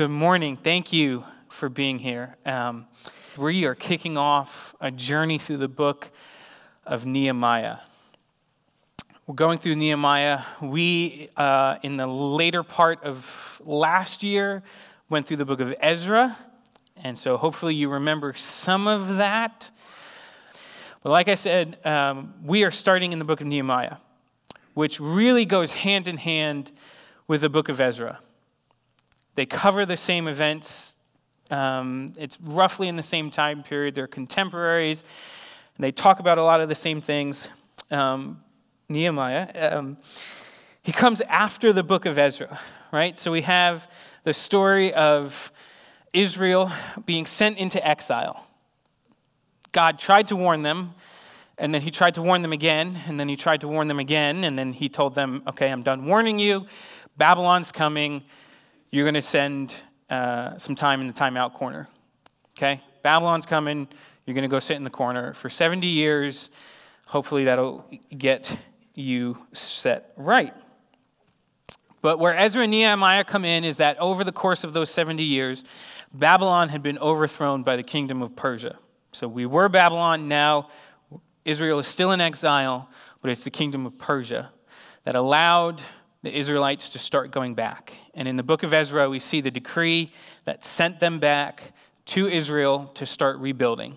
Good morning. Thank you for being here. Um, we are kicking off a journey through the book of Nehemiah. We're going through Nehemiah. We, uh, in the later part of last year, went through the book of Ezra. And so hopefully you remember some of that. But like I said, um, we are starting in the book of Nehemiah, which really goes hand in hand with the book of Ezra. They cover the same events. Um, it's roughly in the same time period. They're contemporaries. And they talk about a lot of the same things. Um, Nehemiah, um, he comes after the book of Ezra, right? So we have the story of Israel being sent into exile. God tried to warn them, and then he tried to warn them again, and then he tried to warn them again, and then he told them, Okay, I'm done warning you. Babylon's coming. You're going to send uh, some time in the timeout corner. Okay? Babylon's coming. You're going to go sit in the corner for 70 years. Hopefully, that'll get you set right. But where Ezra and Nehemiah come in is that over the course of those 70 years, Babylon had been overthrown by the kingdom of Persia. So we were Babylon, now Israel is still in exile, but it's the kingdom of Persia that allowed the Israelites to start going back. And in the book of Ezra, we see the decree that sent them back to Israel to start rebuilding.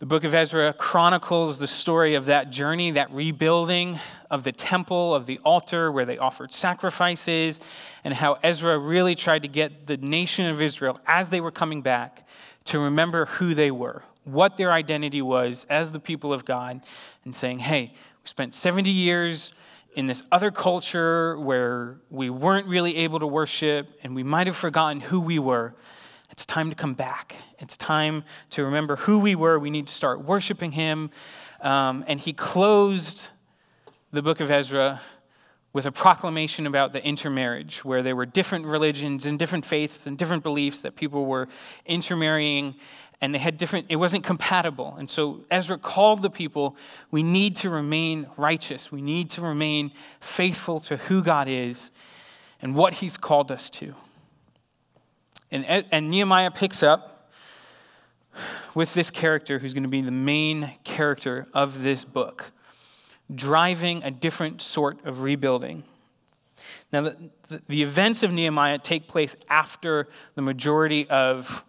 The book of Ezra chronicles the story of that journey, that rebuilding of the temple, of the altar where they offered sacrifices, and how Ezra really tried to get the nation of Israel, as they were coming back, to remember who they were, what their identity was as the people of God, and saying, hey, we spent 70 years in this other culture where we weren't really able to worship and we might have forgotten who we were. It's time to come back. It's time to remember who we were. We need to start worshiping Him. Um, and he closed the book of Ezra with a proclamation about the intermarriage, where there were different religions and different faiths and different beliefs that people were intermarrying and they had different, it wasn't compatible. And so Ezra called the people, we need to remain righteous. We need to remain faithful to who God is and what he's called us to. And, and Nehemiah picks up with this character who's going to be the main character of this book, driving a different sort of rebuilding. Now, the, the, the events of Nehemiah take place after the majority of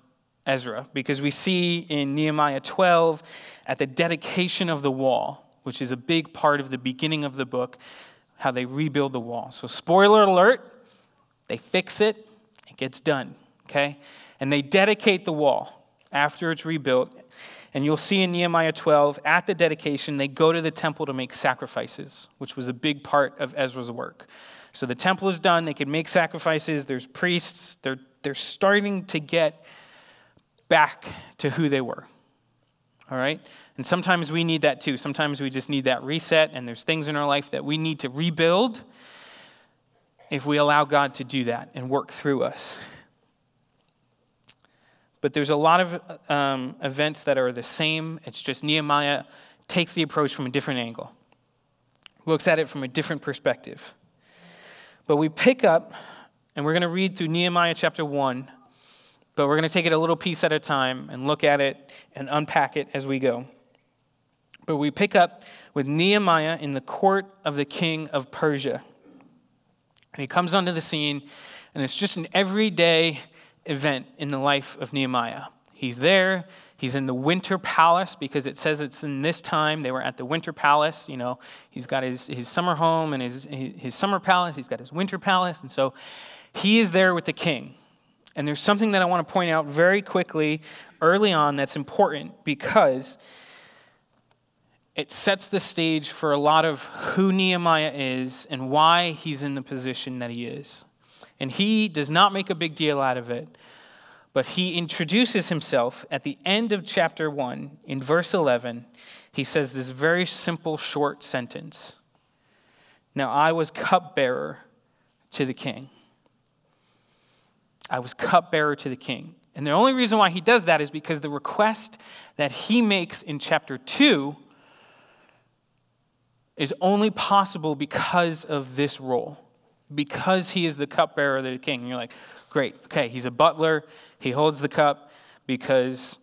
Ezra because we see in Nehemiah 12 at the dedication of the wall, which is a big part of the beginning of the book, how they rebuild the wall. So, spoiler alert, they fix it, it gets done, okay? And they dedicate the wall after it's rebuilt. And you'll see in Nehemiah 12, at the dedication, they go to the temple to make sacrifices, which was a big part of Ezra's work. So the temple is done, they can make sacrifices, there's priests, they're, they're starting to get back to who they were. All right? And sometimes we need that too. Sometimes we just need that reset, and there's things in our life that we need to rebuild if we allow God to do that and work through us. But there's a lot of um, events that are the same. It's just Nehemiah takes the approach from a different angle, looks at it from a different perspective. But we pick up, and we're going to read through Nehemiah chapter 1 but we're going to take it a little piece at a time and look at it and unpack it as we go. But we pick up with Nehemiah in the court of the king of Persia. And he comes onto the scene, and it's just an everyday event in the life of Nehemiah. He's there. He's in the winter palace because it says it's in this time. They were at the winter palace. You know, he's got his, his summer home and his, his summer palace. He's got his winter palace. And so he is there with the king. And there's something that I want to point out very quickly early on that's important because it sets the stage for a lot of who Nehemiah is and why he's in the position that he is. And he does not make a big deal out of it, but he introduces himself at the end of chapter 1 in verse 11. He says this very simple, short sentence Now I was cupbearer to the king. I was cupbearer to the king. And the only reason why he does that is because the request that he makes in chapter 2 is only possible because of this role, because he is the cupbearer of the king. And you're like, Great. Okay, he's a butler. He holds the cup because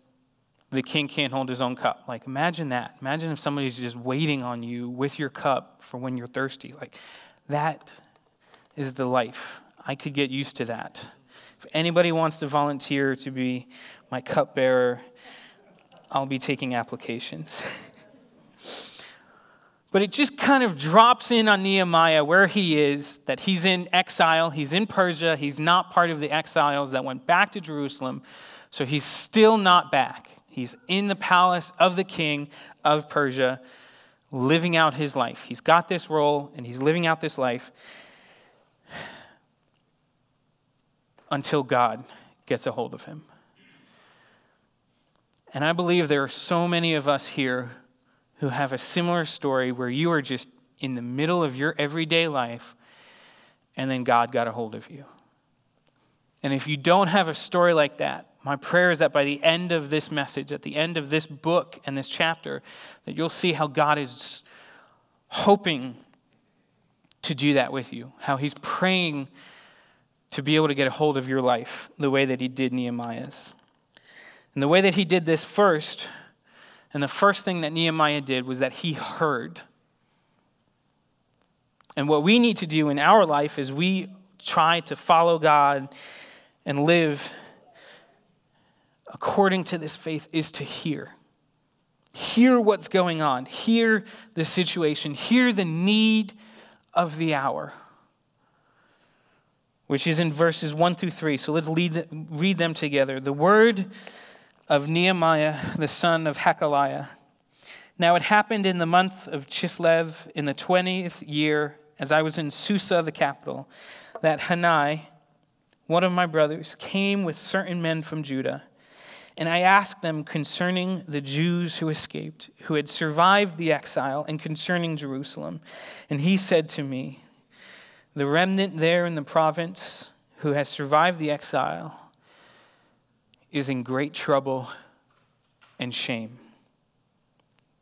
the king can't hold his own cup. Like, imagine that. Imagine if somebody's just waiting on you with your cup for when you're thirsty. Like, that is the life. I could get used to that. If anybody wants to volunteer to be my cupbearer, I'll be taking applications. but it just kind of drops in on Nehemiah where he is, that he's in exile, he's in Persia, he's not part of the exiles that went back to Jerusalem, so he's still not back. He's in the palace of the king of Persia, living out his life. He's got this role and he's living out this life until God gets a hold of him. And I believe there are so many of us here who have a similar story where you are just in the middle of your everyday life and then God got a hold of you. And if you don't have a story like that, my prayer is that by the end of this message, at the end of this book and this chapter, that you'll see how God is hoping to do that with you, how He's praying to be able to get a hold of your life the way that He did Nehemiah's. And the way that He did this first, and the first thing that Nehemiah did was that he heard. And what we need to do in our life is we try to follow God and live according to this faith is to hear. Hear what's going on, hear the situation, hear the need of the hour, which is in verses 1 through 3. So let's read them together. The word of Nehemiah, the son of Hachaliah. Now it happened in the month of Chislev, in the 20th year, as I was in Susa, the capital, that Hanani, one of my brothers, came with certain men from Judah and I asked them concerning the Jews who escaped, who had survived the exile, and concerning Jerusalem. And he said to me, The remnant there in the province who has survived the exile is in great trouble and shame.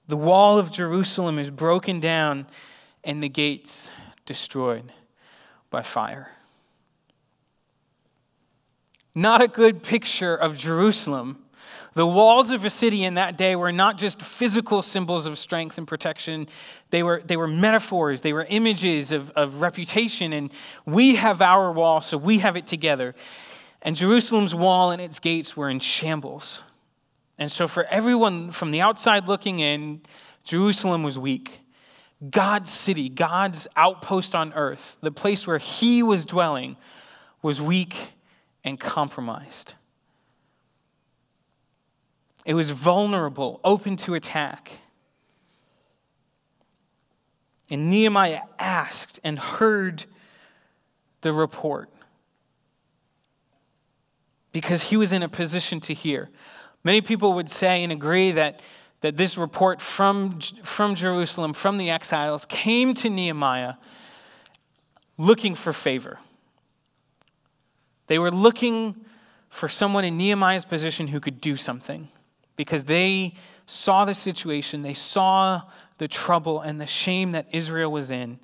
The wall of Jerusalem is broken down and the gates destroyed by fire. Not a good picture of Jerusalem the walls of a city in that day were not just physical symbols of strength and protection, they were, they were metaphors, they were images of, of reputation. And we have our wall, so we have it together. And Jerusalem's wall and its gates were in shambles. And so, for everyone from the outside looking in, Jerusalem was weak. God's city, God's outpost on earth, the place where He was dwelling, was weak and compromised. It was vulnerable, open to attack. And Nehemiah asked and heard the report because he was in a position to hear. Many people would say and agree that, that this report from, from Jerusalem, from the exiles, came to Nehemiah looking for favor. They were looking for someone in Nehemiah's position who could do something because they saw the situation, they saw the trouble and the shame that Israel was in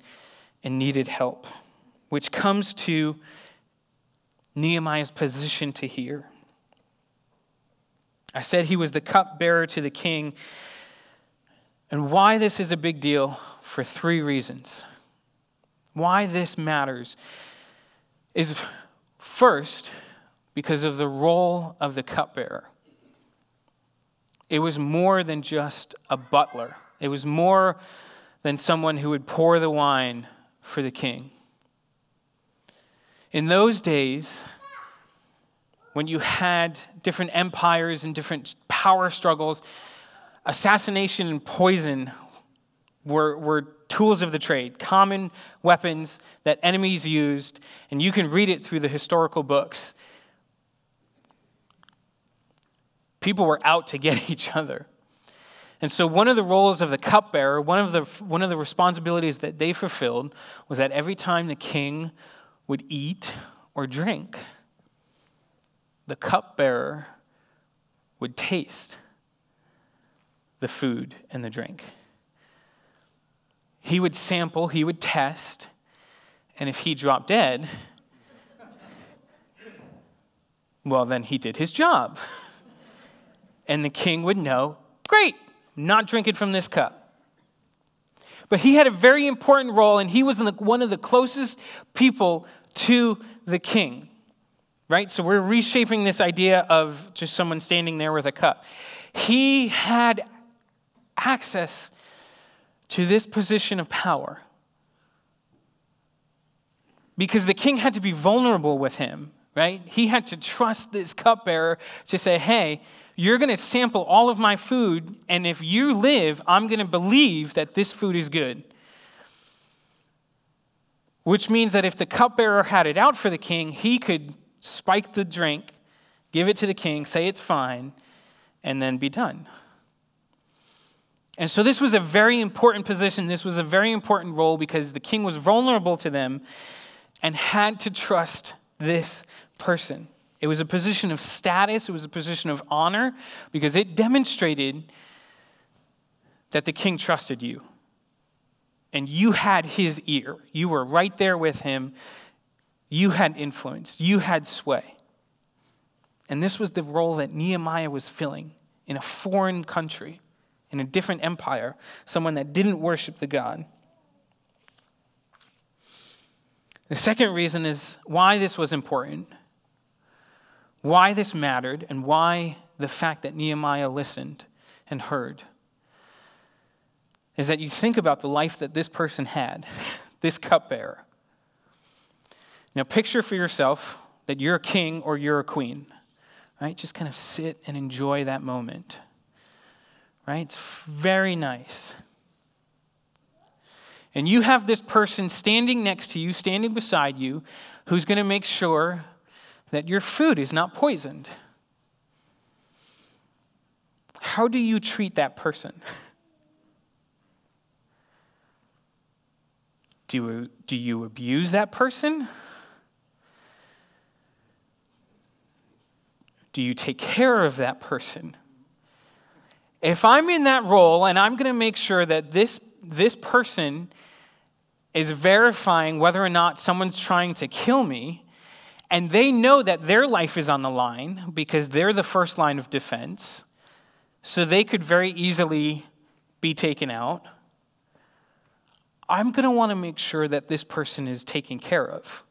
and needed help, which comes to Nehemiah's position to hear. I said he was the cupbearer to the king. And why this is a big deal for three reasons. Why this matters is first because of the role of the cupbearer. It was more than just a butler, it was more than someone who would pour the wine for the king. In those days, when you had different empires and different power struggles, assassination and poison were, were tools of the trade, common weapons that enemies used, and you can read it through the historical books people were out to get each other. And so, one of the roles of the cupbearer, one of the, one of the responsibilities that they fulfilled was that every time the king would eat or drink, the cupbearer would taste the food and the drink. He would sample, he would test, and if he dropped dead, well, then he did his job. And the king would know great, not drinking from this cup. But he had a very important role, and he was one of the closest people to the king. Right? So we're reshaping this idea of just someone standing there with a cup. He had access to this position of power because the king had to be vulnerable with him, right? He had to trust this cupbearer to say, hey, you're going to sample all of my food, and if you live, I'm going to believe that this food is good. Which means that if the cupbearer had it out for the king, he could spike the drink, give it to the king, say it's fine, and then be done. And so this was a very important position. This was a very important role because the king was vulnerable to them and had to trust this person. It was a position of status, it was a position of honor because it demonstrated that the king trusted you. And you had his ear. You were right there with him. You had influence. You had sway. And this was the role that Nehemiah was filling in a foreign country, in a different empire, someone that didn't worship the God. The second reason is why this was important, why this mattered, and why the fact that Nehemiah listened and heard is that you think about the life that this person had, this cupbearer. Now, picture for yourself that you're a king or you're a queen, right? Just kind of sit and enjoy that moment, right? It's very nice. And you have this person standing next to you, standing beside you, who's going to make sure that your food is not poisoned. How do you treat that person? Do you, do you abuse that person? Do you take care of that person? If I'm in that role and I'm going to make sure that this, this person is verifying whether or not someone's trying to kill me, and they know that their life is on the line because they're the first line of defense, so they could very easily be taken out. I'm going to want to make sure that this person is taken care of.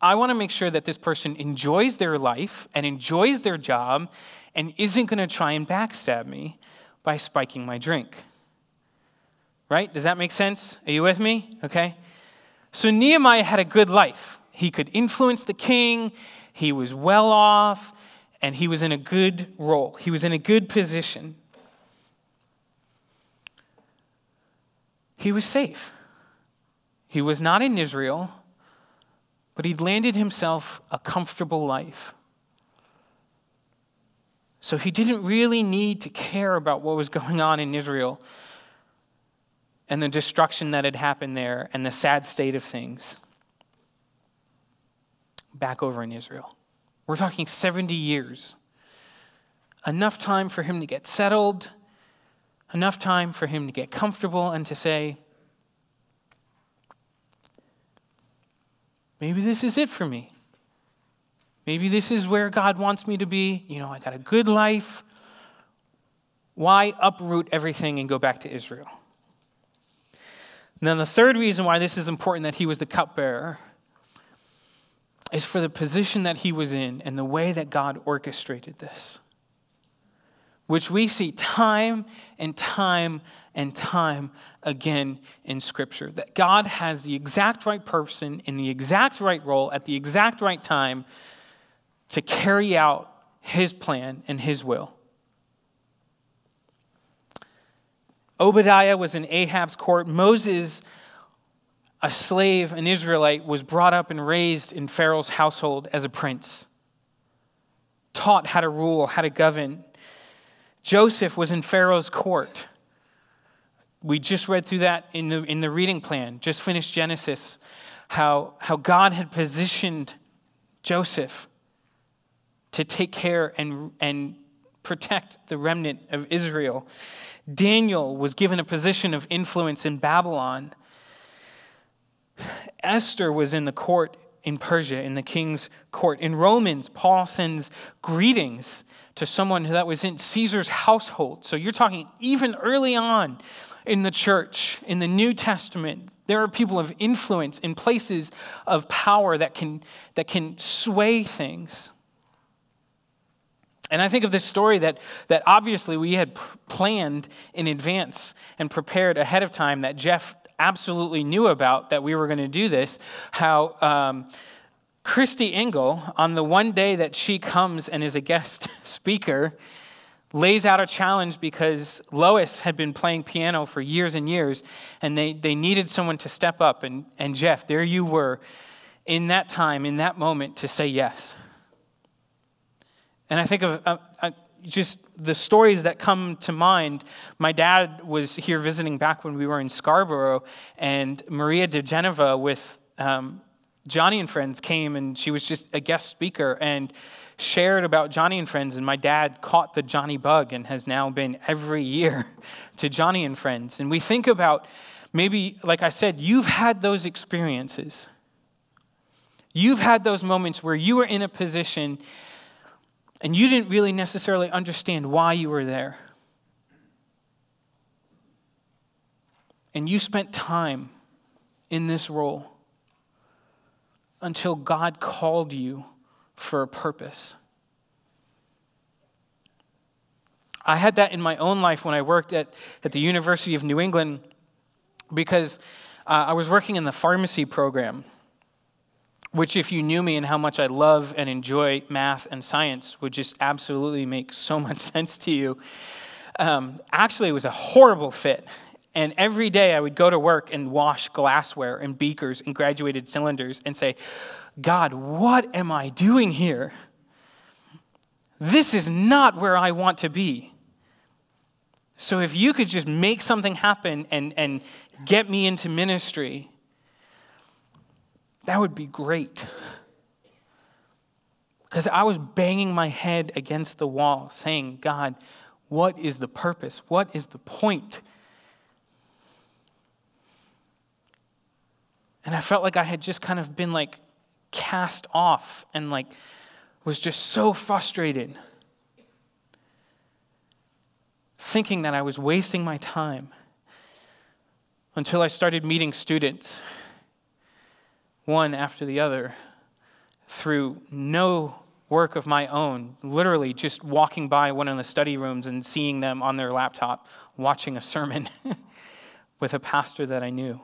I want to make sure that this person enjoys their life and enjoys their job and isn't going to try and backstab me by spiking my drink. Right? Does that make sense? Are you with me? Okay. So Nehemiah had a good life. He could influence the king, he was well off, and he was in a good role. He was in a good position. He was safe. He was not in Israel, but he'd landed himself a comfortable life. So he didn't really need to care about what was going on in Israel and the destruction that had happened there and the sad state of things back over in Israel. We're talking 70 years. Enough time for him to get settled, enough time for him to get comfortable and to say, maybe this is it for me. Maybe this is where God wants me to be. You know, I got a good life. Why uproot everything and go back to Israel? Then the third reason why this is important that he was the cupbearer is for the position that he was in and the way that God orchestrated this, which we see time and time and time again in Scripture. That God has the exact right person in the exact right role at the exact right time to carry out his plan and his will. Obadiah was in Ahab's court. Moses, a slave, an Israelite, was brought up and raised in Pharaoh's household as a prince, taught how to rule, how to govern. Joseph was in Pharaoh's court. We just read through that in the, in the reading plan, just finished Genesis, how, how God had positioned Joseph to take care and, and protect the remnant of Israel. Daniel was given a position of influence in Babylon. Esther was in the court in Persia in the king's court. In Romans, Paul sends greetings to someone that was in Caesar's household. So you're talking even early on in the church, in the New Testament, there are people of influence in places of power that can, that can sway things. And I think of this story that, that obviously we had planned in advance and prepared ahead of time that Jeff absolutely knew about that we were going to do this. How um, Christy Engel, on the one day that she comes and is a guest speaker, lays out a challenge because Lois had been playing piano for years and years, and they, they needed someone to step up. And, and Jeff, there you were in that time, in that moment, to say yes. And I think of uh, uh, just the stories that come to mind. My dad was here visiting back when we were in Scarborough, and Maria de Geneva with um, Joni and Friends came, and she was just a guest speaker. And shared about Joni and Friends, and my dad caught the Joni bug and has now been every year to Joni and Friends. And we think about maybe, like I said, you've had those experiences. You've had those moments where you were in a position and you didn't really necessarily understand why you were there. And you spent time in this role until God called you for a purpose. I had that in my own life when I worked at, at the University of New England because uh, I was working in the pharmacy program, which, if you knew me and how much I love and enjoy math and science, would just absolutely make so much sense to you. Um, actually, it was a horrible fit. And every day I would go to work and wash glassware and beakers and graduated cylinders and say, God, what am I doing here? This is not where I want to be. So if you could just make something happen and, and get me into ministry, that would be great. Because I was banging my head against the wall saying, God, what is the purpose? What is the point? And I felt like I had just kind of been like cast off and like was just so frustrated thinking that I was wasting my time until I started meeting students one after the other through no work of my own, literally just walking by one of the study rooms and seeing them on their laptop watching a sermon with a pastor that I knew.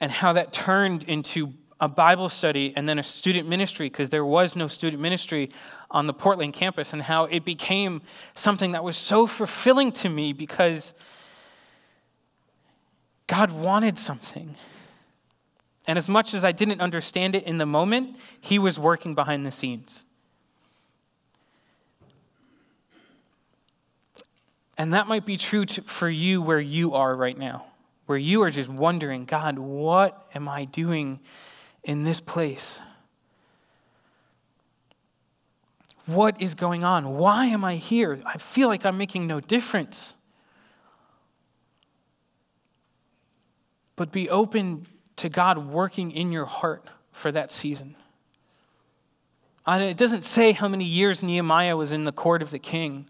And how that turned into a Bible study and then a student ministry because there was no student ministry on the Portland campus, and how it became something that was so fulfilling to me because God wanted something. And as much as I didn't understand it in the moment, He was working behind the scenes. And that might be true to, for you where you are right now, where you are just wondering, God, what am I doing in this place? What is going on? Why am I here? I feel like I'm making no difference. But be open to God working in your heart for that season. And it doesn't say how many years Nehemiah was in the court of the king,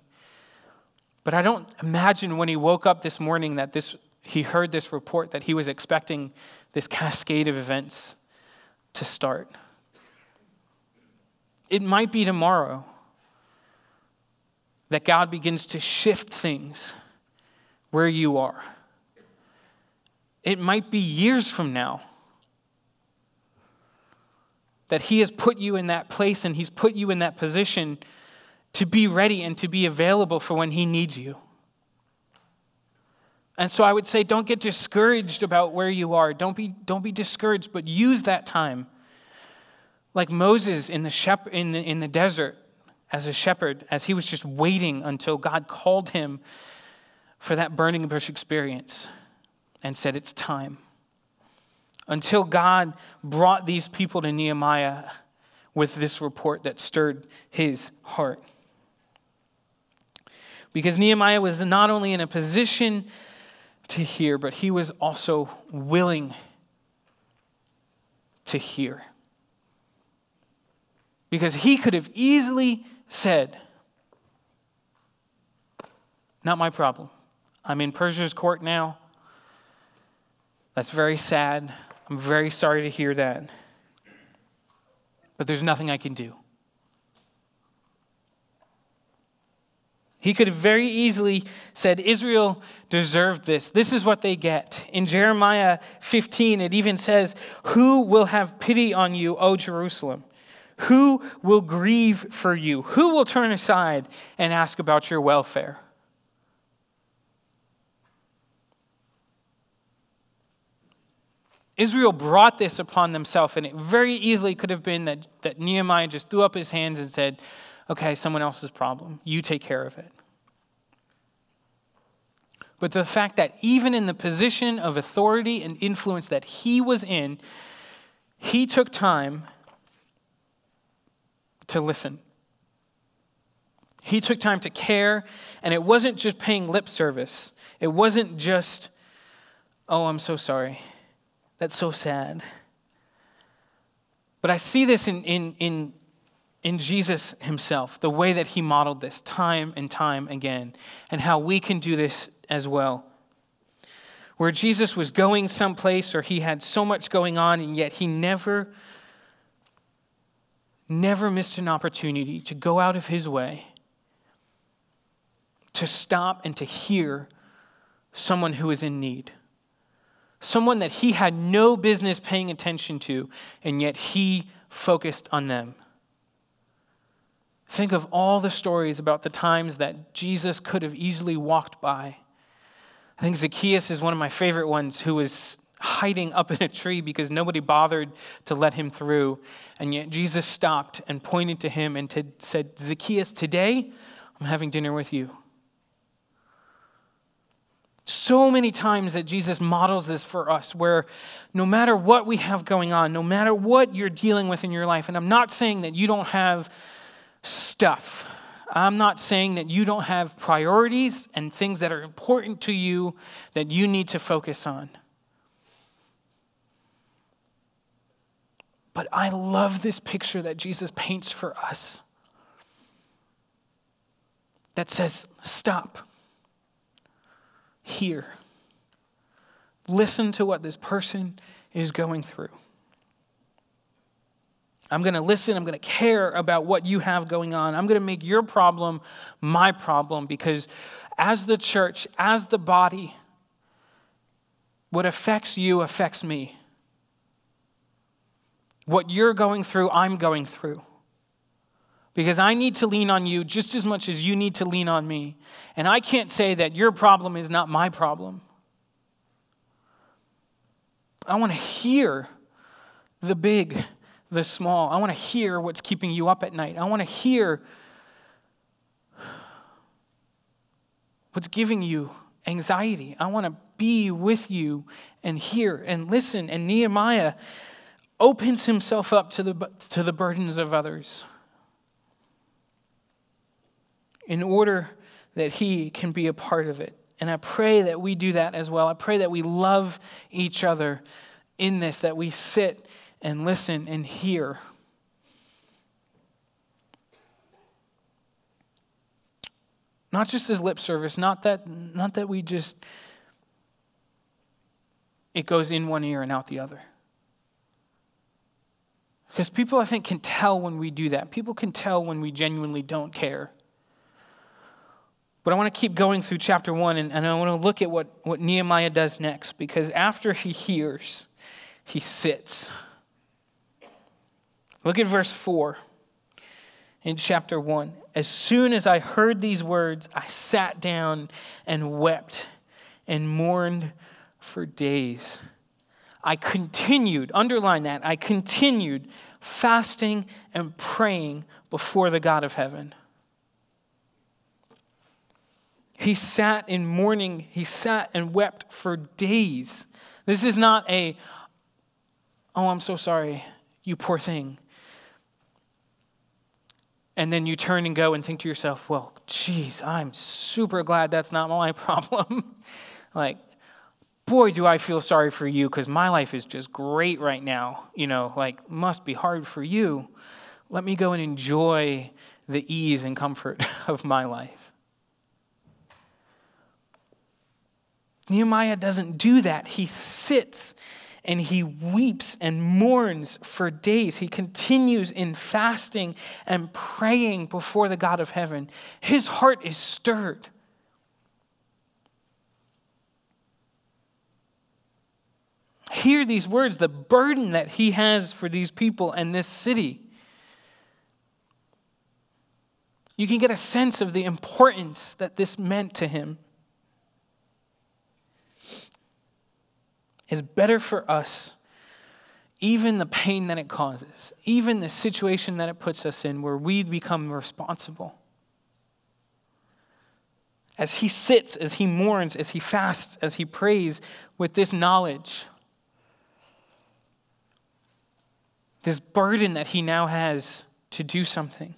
but I don't imagine when he woke up this morning that this, he heard this report that he was expecting this cascade of events to start. It might be tomorrow that God begins to shift things where you are. It might be years from now that He has put you in that place and He's put you in that position to be ready and to be available for when He needs you. And so I would say, don't get discouraged about where you are. Don't be, don't be discouraged, but use that time. Like Moses in the, shep- in, the, in the desert as a shepherd, as he was just waiting until God called him for that burning bush experience and said, It's time. Until God brought these people to Nehemiah with this report that stirred his heart. Because Nehemiah was not only in a position to hear, but he was also willing to hear. Because he could have easily said, Not my problem. I'm in Persia's court now. That's very sad. I'm very sorry to hear that. But there's nothing I can do. He could have very easily said, Israel deserved this. This is what they get. In Jeremiah 15, it even says, Who will have pity on you, O Jerusalem? Who will grieve for you? Who will turn aside and ask about your welfare? Israel brought this upon themselves, and it very easily could have been that, that Nehemiah just threw up his hands and said, Okay, someone else's problem. You take care of it. But the fact that even in the position of authority and influence that he was in, he took time to listen. He took time to care, and it wasn't just paying lip service. It wasn't just, oh, I'm so sorry. That's so sad. But I see this in, in, in in Jesus himself, the way that he modeled this time and time again, and how we can do this as well. Where Jesus was going someplace or he had so much going on, and yet he never, never missed an opportunity to go out of his way, to stop and to hear someone who is in need. Someone that he had no business paying attention to, and yet he focused on them. Think of all the stories about the times that Jesus could have easily walked by. I think Zacchaeus is one of my favorite ones who was hiding up in a tree because nobody bothered to let him through. And yet Jesus stopped and pointed to him and to, said, Zacchaeus, today I'm having dinner with you. So many times that Jesus models this for us, where no matter what we have going on, no matter what you're dealing with in your life, and I'm not saying that you don't have stuff. I'm not saying that you don't have priorities and things that are important to you that you need to focus on. But I love this picture that Jesus paints for us that says, Stop. Here. Listen to what this person is going through. I'm going to listen. I'm going to care about what you have going on. I'm going to make your problem my problem because, as the church, as the body, what affects you affects me. What you're going through, I'm going through. Because I need to lean on you just as much as you need to lean on me. And I can't say that your problem is not my problem. I want to hear the big the small. I want to hear what's keeping you up at night. I want to hear what's giving you anxiety. I want to be with you and hear and listen. And Nehemiah opens himself up to the, to the burdens of others in order that he can be a part of it. And I pray that we do that as well. I pray that we love each other in this, that we sit and listen and hear. Not just as lip service, not that, not that we just, it goes in one ear and out the other. Because people, I think, can tell when we do that. People can tell when we genuinely don't care. But I want to keep going through chapter one, and, and I want to look at what, what Nehemiah does next, because after he hears, he sits. Look at verse 4 in chapter 1. As soon as I heard these words, I sat down and wept and mourned for days. I continued, underline that, I continued fasting and praying before the God of heaven. He sat in mourning, he sat and wept for days. This is not a, oh, I'm so sorry, you poor thing and then you turn and go and think to yourself, well, geez, I'm super glad that's not my problem. like, boy, do I feel sorry for you because my life is just great right now. You know, like, must be hard for you. Let me go and enjoy the ease and comfort of my life. Nehemiah doesn't do that. He sits and he weeps and mourns for days. He continues in fasting and praying before the God of heaven. His heart is stirred. Hear these words, the burden that he has for these people and this city. You can get a sense of the importance that this meant to him. Is better for us, even the pain that it causes, even the situation that it puts us in where we become responsible. As he sits, as he mourns, as he fasts, as he prays with this knowledge, this burden that he now has to do something.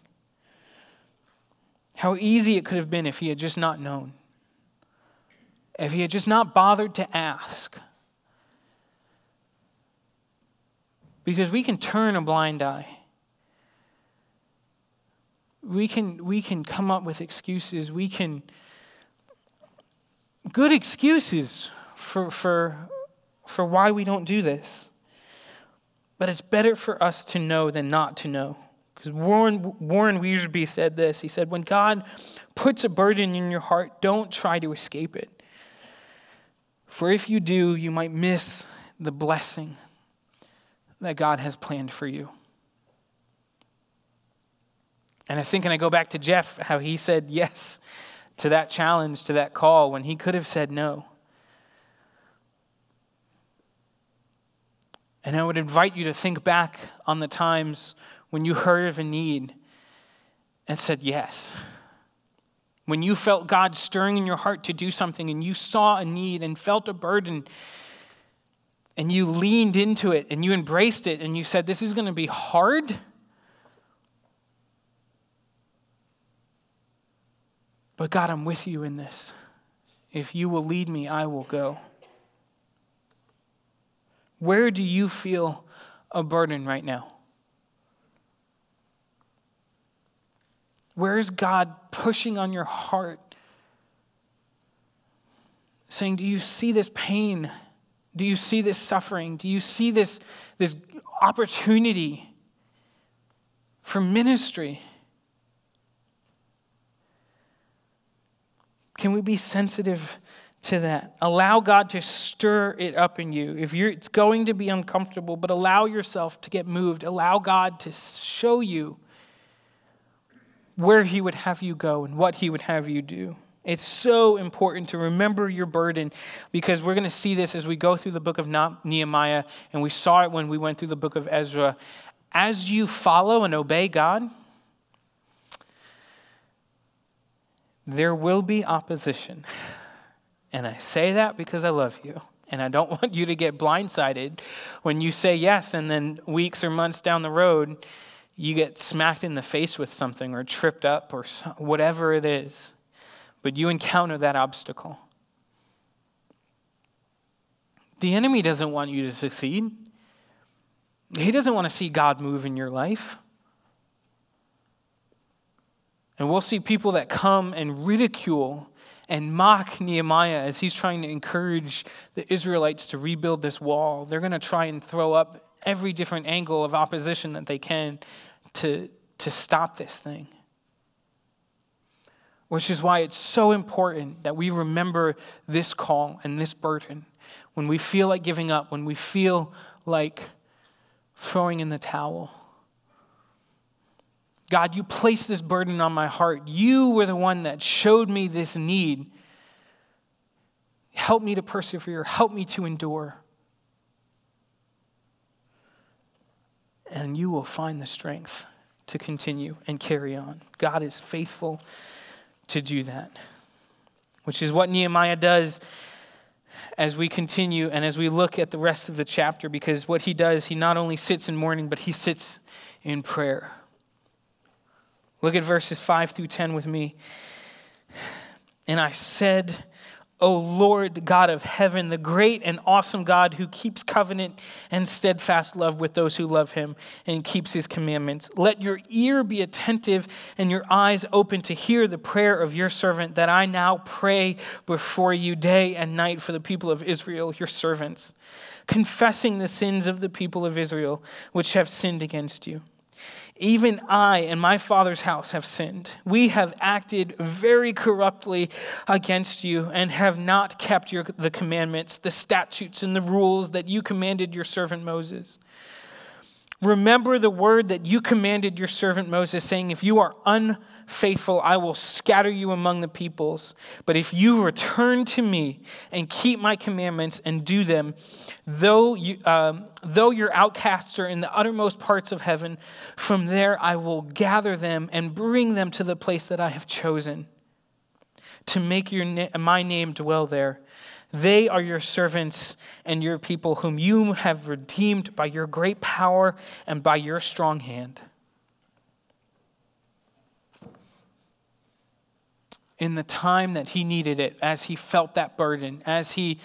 How easy it could have been if he had just not known, if he had just not bothered to ask. Because we can turn a blind eye. We can, we can come up with excuses. We can, good excuses for, for, for why we don't do this. But it's better for us to know than not to know. Because Warren, Warren Wiersbe said this. He said, When God puts a burden in your heart, don't try to escape it. For if you do, you might miss the blessing that God has planned for you. And I think, and I go back to Jeff, how he said yes to that challenge, to that call, when he could have said no. And I would invite you to think back on the times when you heard of a need and said yes. When you felt God stirring in your heart to do something and you saw a need and felt a burden and you leaned into it and you embraced it and you said, This is going to be hard. But God, I'm with you in this. If you will lead me, I will go. Where do you feel a burden right now? Where is God pushing on your heart? Saying, Do you see this pain? Do you see this suffering? Do you see this, this opportunity for ministry? Can we be sensitive to that? Allow God to stir it up in you. If you're, it's going to be uncomfortable, but allow yourself to get moved. Allow God to show you where He would have you go and what He would have you do. It's so important to remember your burden because we're going to see this as we go through the book of Nehemiah, and we saw it when we went through the book of Ezra. As you follow and obey God, there will be opposition. And I say that because I love you. And I don't want you to get blindsided when you say yes, and then weeks or months down the road, you get smacked in the face with something or tripped up or whatever it is but you encounter that obstacle. The enemy doesn't want you to succeed. He doesn't want to see God move in your life. And we'll see people that come and ridicule and mock Nehemiah as he's trying to encourage the Israelites to rebuild this wall. They're going to try and throw up every different angle of opposition that they can to, to stop this thing which is why it's so important that we remember this call and this burden. When we feel like giving up, when we feel like throwing in the towel. God, you placed this burden on my heart. You were the one that showed me this need. Help me to persevere, help me to endure. And you will find the strength to continue and carry on. God is faithful to do that, which is what Nehemiah does as we continue and as we look at the rest of the chapter, because what he does, he not only sits in mourning, but he sits in prayer. Look at verses 5 through 10 with me. And I said, O Lord God of heaven, the great and awesome God who keeps covenant and steadfast love with those who love him and keeps his commandments, let your ear be attentive and your eyes open to hear the prayer of your servant that I now pray before you day and night for the people of Israel, your servants, confessing the sins of the people of Israel which have sinned against you. Even I and my father's house have sinned. We have acted very corruptly against you and have not kept your, the commandments, the statutes, and the rules that you commanded your servant Moses. Remember the word that you commanded your servant Moses, saying, If you are unfaithful, I will scatter you among the peoples. But if you return to me and keep my commandments and do them, though, you, um, though your outcasts are in the uttermost parts of heaven, from there I will gather them and bring them to the place that I have chosen to make your na- my name dwell there. They are your servants and your people, whom you have redeemed by your great power and by your strong hand. In the time that he needed it, as he felt that burden, as he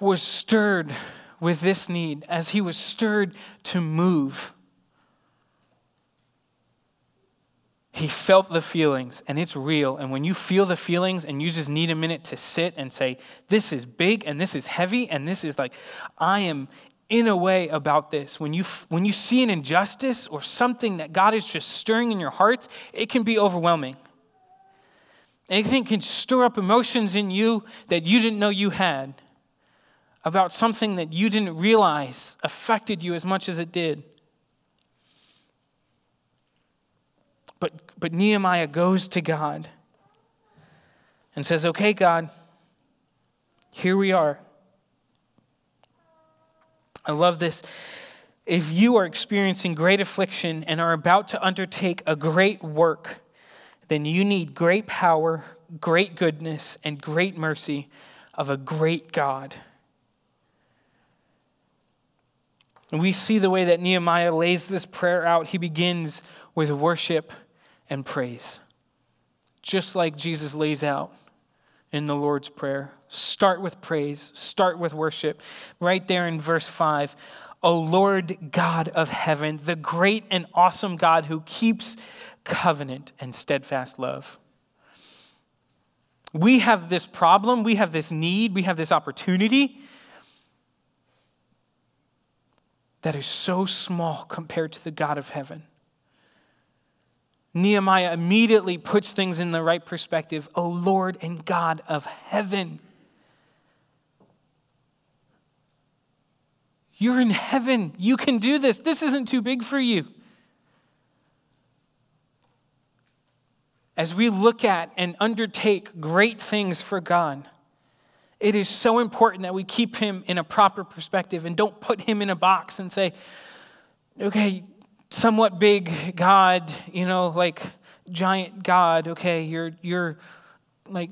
was stirred with this need, as he was stirred to move, He felt the feelings, and it's real. And when you feel the feelings and you just need a minute to sit and say, This is big, and this is heavy, and this is like, I am in a way about this. When you, when you see an injustice or something that God is just stirring in your heart, it can be overwhelming. Anything can stir up emotions in you that you didn't know you had about something that you didn't realize affected you as much as it did. But, Nehemiah goes to God and says, Okay, God, here we are. I love this. If you are experiencing great affliction and are about to undertake a great work, then you need great power, great goodness, and great mercy of a great God. And we see the way that Nehemiah lays this prayer out. He begins with worship and praise. Just like Jesus lays out in the Lord's Prayer. Start with praise, start with worship. Right there in verse 5 O Lord God of heaven, the great and awesome God who keeps covenant and steadfast love. We have this problem, we have this need, we have this opportunity that is so small compared to the God of heaven. Nehemiah immediately puts things in the right perspective. O Lord and God of heaven. You're in heaven. You can do this. This isn't too big for you. As we look at and undertake great things for God, it is so important that we keep him in a proper perspective and don't put him in a box and say, okay, somewhat big God, you know, like giant God, okay, you're, you're like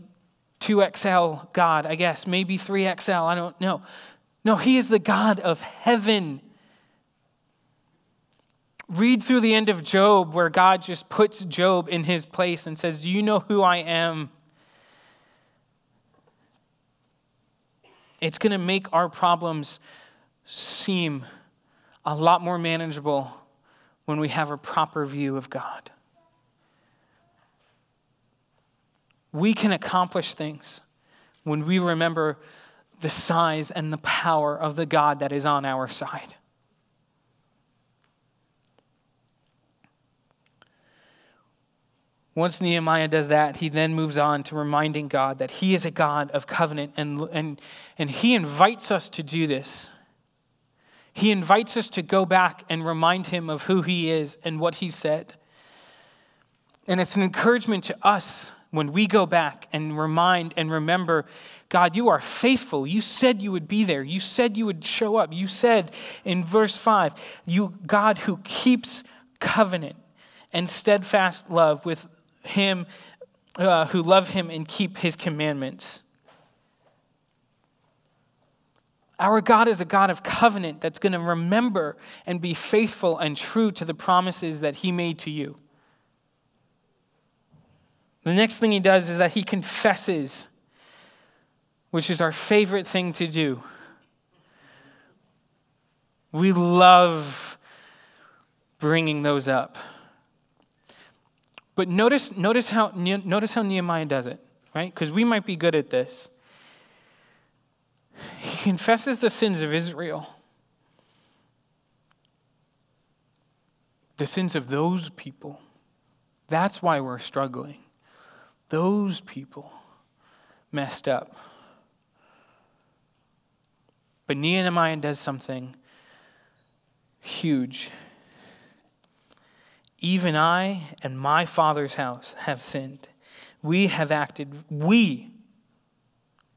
2XL God, I guess, maybe 3XL, I don't know. No, He is the God of heaven. Read through the end of Job where God just puts Job in his place and says, Do you know who I am? It's going to make our problems seem a lot more manageable when we have a proper view of God. We can accomplish things when we remember the size and the power of the God that is on our side. Once Nehemiah does that, he then moves on to reminding God that he is a God of covenant, and, and, and he invites us to do this. He invites us to go back and remind him of who he is and what he said. And it's an encouragement to us when we go back and remind and remember God, you are faithful. You said you would be there. You said you would show up. You said in verse 5, you God who keeps covenant and steadfast love with him uh, who love him and keep his commandments. Our God is a God of covenant that's going to remember and be faithful and true to the promises that He made to you. The next thing He does is that He confesses which is our favorite thing to do. We love bringing those up. But notice, notice, how, notice how Nehemiah does it, right? Because we might be good at this. Confesses the sins of Israel, the sins of those people. That's why we're struggling. Those people messed up. But Nehemiah does something huge. Even I and my father's house have sinned. We have acted, we,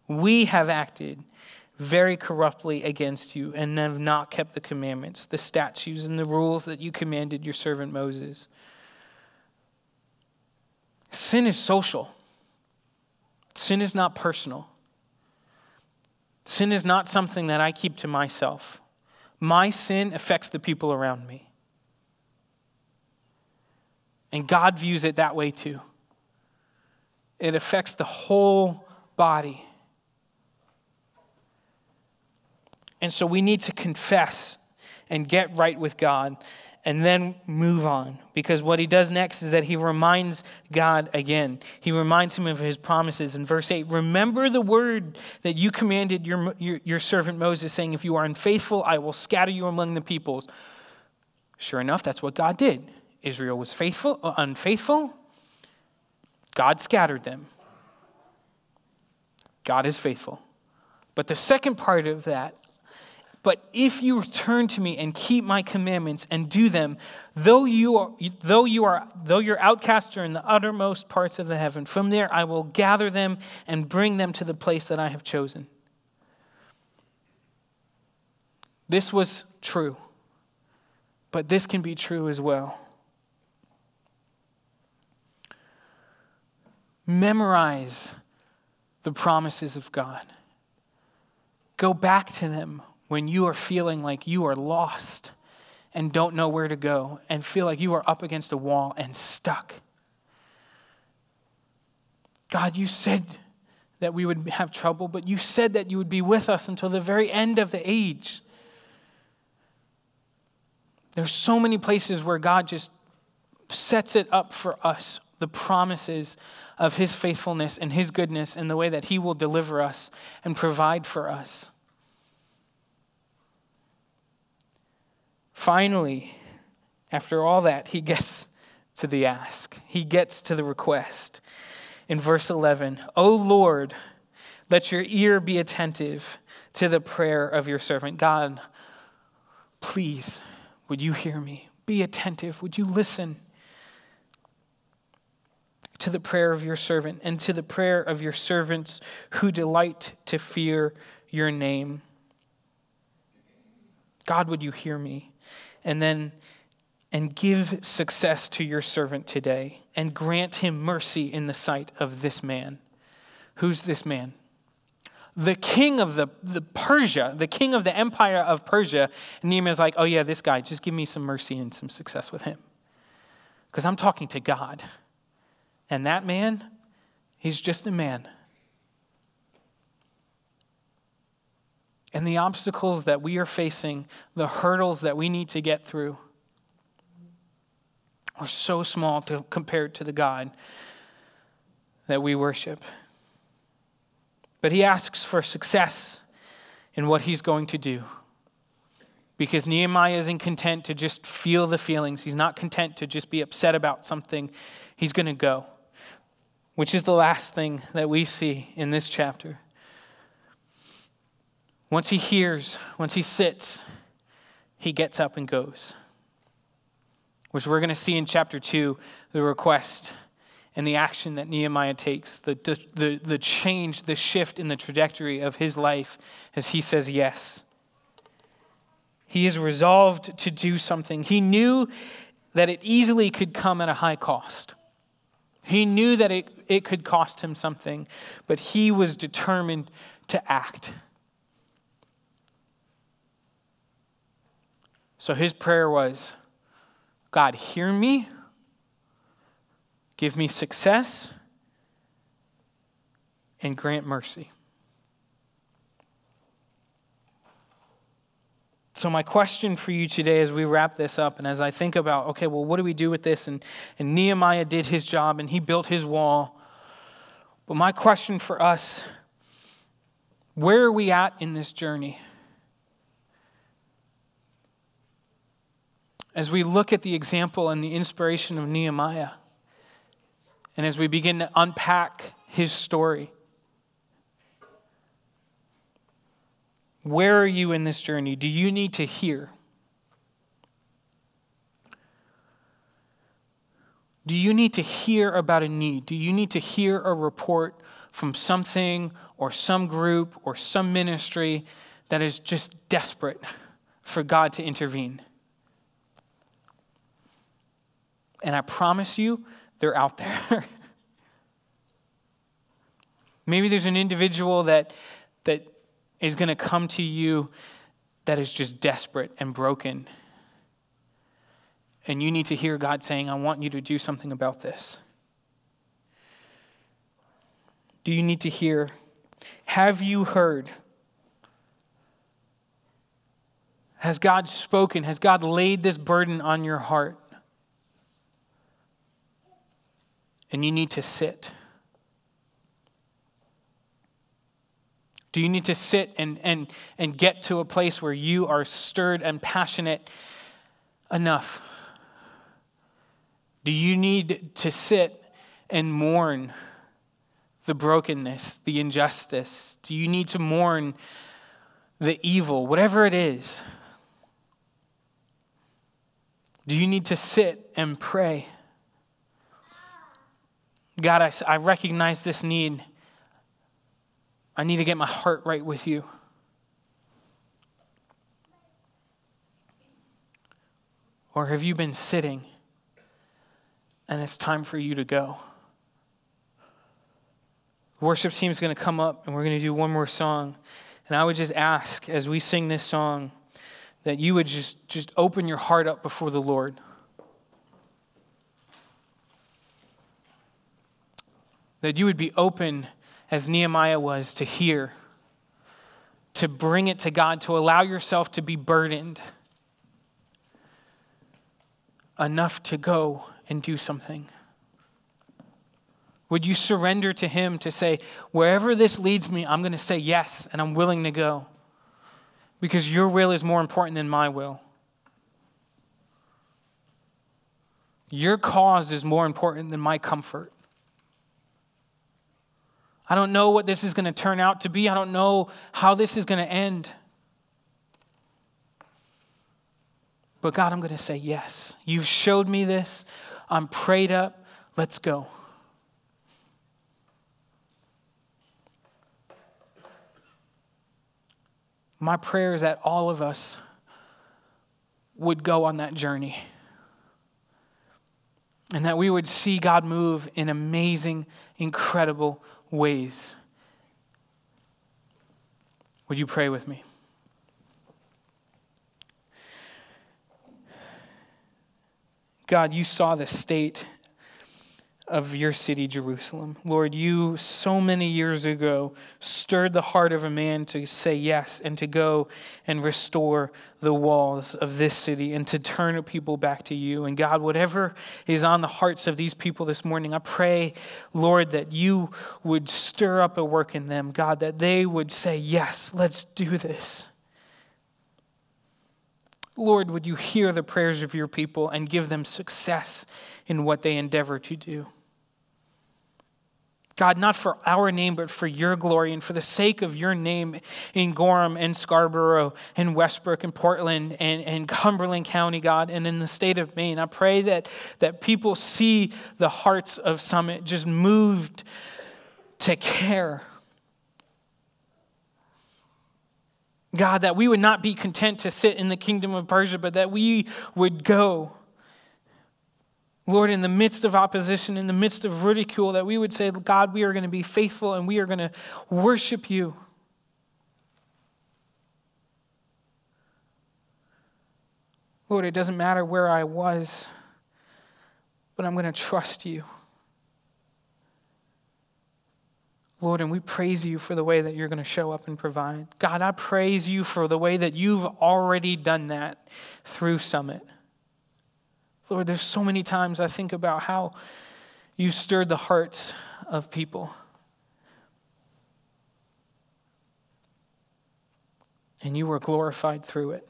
we have acted very corruptly against you and have not kept the commandments, the statutes, and the rules that you commanded your servant Moses. Sin is social, sin is not personal. Sin is not something that I keep to myself. My sin affects the people around me. And God views it that way too. It affects the whole body. And so we need to confess and get right with God and then move on. Because what he does next is that he reminds God again. He reminds him of his promises. In verse 8, remember the word that you commanded your, your, your, servant Moses, saying, If you are unfaithful, I will scatter you among the peoples. Sure enough, that's what God did. Israel was faithful, uh, unfaithful. God scattered them. God is faithful. But the second part of that but if you return to me and keep my commandments and do them, though you are, though you are, though your outcasts are in the uttermost parts of the heaven, from there I will gather them and bring them to the place that I have chosen. This was true, but this can be true as well. Memorize the promises of God. Go back to them when you are feeling like you are lost and don't know where to go and feel like you are up against a wall and stuck. God, you said that we would have trouble, but you said that you would be with us until the very end of the age. There's so many places where God just sets it up for us the promises of his faithfulness and his goodness and the way that he will deliver us and provide for us. Finally, after all that, he gets to the ask, he gets to the request. In verse 11, O Lord, let your ear be attentive to the prayer of your servant. God, please, would you hear me? Be attentive. Would you listen to the prayer of your servant and to the prayer of your servants who delight to fear your name? God, would you hear me? And then and give success to your servant today and grant him mercy in the sight of this man. Who's this man? The king of the, the Persia, the king of the empire of Persia. Nehemiah's like, oh yeah, this guy, just give me some mercy and some success with him. Because I'm talking to God. And that man, he's just a man. And the obstacles that we are facing, the hurdles that we need to get through, are so small to, compared to the God that we worship. But he asks for success in what he's going to do. Because Nehemiah isn't content to just feel the feelings. He's not content to just be upset about something. He's going to go, which is the last thing that we see in this chapter. Once he hears, once he sits, he gets up and goes. Which we're going to see in chapter 2 the request and the action that Nehemiah takes, the, the, the change, the shift in the trajectory of his life as he says yes. He is resolved to do something. He knew that it easily could come at a high cost. He knew that it, it could cost him something, but he was determined to act. So his prayer was God, hear me, give me success, and grant mercy. So, my question for you today as we wrap this up and as I think about, okay, well, what do we do with this? And, and Nehemiah did his job and he built his wall. But my question for us where are we at in this journey? As we look at the example and the inspiration of Nehemiah, and as we begin to unpack his story, where are you in this journey? Do you need to hear? Do you need to hear about a need? Do you need to hear a report from something or some group or some ministry that is just desperate for God to intervene? And I promise you, they're out there. Maybe there's an individual that, that is going to come to you that is just desperate and broken and you need to hear God saying, I want you to do something about this? Do you need to hear? Have you heard? Has God spoken? Has God laid this burden on your heart? And you need to sit. Do you need to sit and, and, and get to a place where you are stirred and passionate enough do you need to sit and mourn the brokenness, the injustice? Do you need to mourn the evil, whatever it is? Do you need to sit and pray? God, I, I recognize this need. I need to get my heart right with you. Or have you been sitting and it's time for you to go. Worship team is going to come up and we're going to do one more song. And I would just ask as we sing this song that you would just, just open your heart up before the Lord. That you would be open as Nehemiah was to hear, to bring it to God, to allow yourself to be burdened enough to go and do something? Would you surrender to Him to say, wherever this leads me, I'm going to say yes and I'm willing to go? Because your will is more important than my will. Your cause is more important than my comfort. I don't know what this is going to turn out to be. I don't know how this is going to end. But God, I'm going to say yes. You've showed me this. I'm prayed up. Let's go. My prayer is that all of us would go on that journey and that we would see God move in amazing, incredible ways. Would you pray with me? God, you saw the state of your city, Jerusalem. Lord, you so many years ago stirred the heart of a man to say yes and to go and restore the walls of this city and to turn people back to you. And God, whatever is on the hearts of these people this morning, I pray, Lord, that you would stir up a work in them, God, that they would say, Yes, let's do this. Lord, would you hear the prayers of your people and give them success in what they endeavor to do? God, not for our name, but for your glory and for the sake of your name in Gorham and Scarborough and Westbrook and Portland and, and Cumberland County, God, and in the state of Maine. I pray that, that people see the hearts of Summit just moved to care God, that we would not be content to sit in the kingdom of Persia, but that we would go. Lord, in the midst of opposition, in the midst of ridicule, that we would say, God, we are going to be faithful and we are going to worship you. Lord, it doesn't matter where I was, but I'm going to trust you. Lord, and we praise you for the way that you're going to show up and provide. God, I praise you for the way that you've already done that through Summit. Lord, there's so many times I think about how you stirred the hearts of people. And you were glorified through it.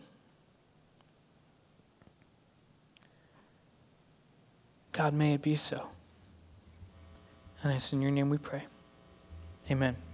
God, may it be so. And it's in your name we pray. Amen.